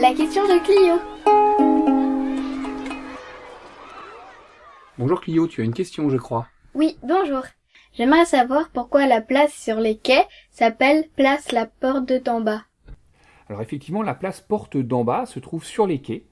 La question de Clio. Bonjour Clio, tu as une question, je crois. Oui, bonjour. J'aimerais savoir pourquoi la place sur les quais s'appelle place la porte de Tamba. Alors effectivement, la place Porte d'en bas se trouve sur les quais.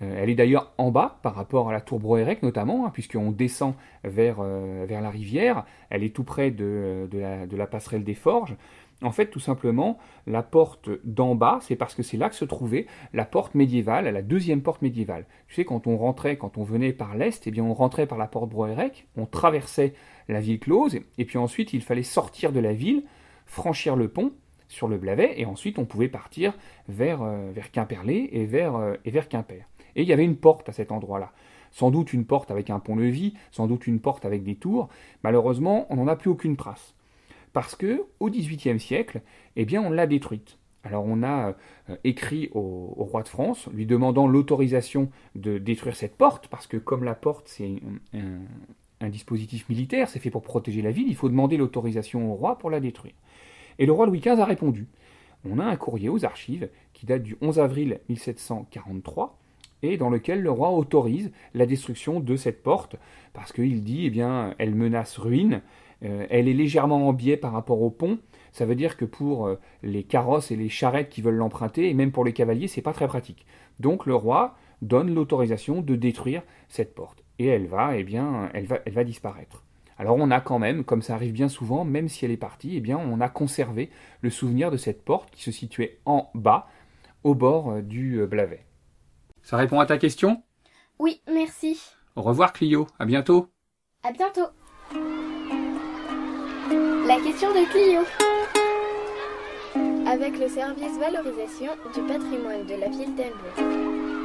Euh, elle est d'ailleurs en bas par rapport à la tour Broérec notamment, hein, puisqu'on descend vers, euh, vers la rivière. Elle est tout près de, la, de la passerelle des Forges. En fait, tout simplement, la porte d'en bas, c'est parce que c'est là que se trouvait la porte médiévale, la deuxième porte médiévale. Tu sais, quand on rentrait, quand on venait par l'est, eh bien, on rentrait par la porte Broérec, on traversait la ville close, et puis ensuite, il fallait sortir de la ville, franchir le pont sur le Blavet, et ensuite, on pouvait partir vers, euh, vers Quimperlé et vers, euh, et vers Quimper. Et il y avait une porte à cet endroit-là. Sans doute une porte avec un pont-levis, sans doute une porte avec des tours. Malheureusement, on n'en a plus aucune trace parce que au XVIIIe siècle, eh bien, on l'a détruite. Alors on a euh, écrit au, roi de France, lui demandant l'autorisation de détruire cette porte, parce que comme la porte c'est un, un- un dispositif militaire, c'est fait pour protéger la ville, il faut demander l'autorisation au roi pour la détruire. Et le roi Louis XV a répondu. On a un courrier aux archives qui date du 11 avril 1743 et dans lequel le roi autorise la destruction de cette porte parce qu'il dit eh bien elle menace ruine, euh, elle est légèrement en biais par rapport au pont. Ça veut dire que pour euh, les carrosses et les charrettes qui veulent l'emprunter, et même pour les cavaliers, c'est pas très pratique. Donc le roi donne l'autorisation de détruire cette porte. Et elle va, eh bien, elle va, elle va disparaître. Alors on a quand même, comme ça arrive bien souvent, même si elle est partie, eh bien, on a conservé le souvenir de cette porte qui se situait en bas, au bord euh, du Blavet. Ça répond à ta question? Oui, merci. Au revoir Clio, à bientôt. À bientôt. La question de Clio. Avec le service valorisation du patrimoine de la ville d'Elbeuf.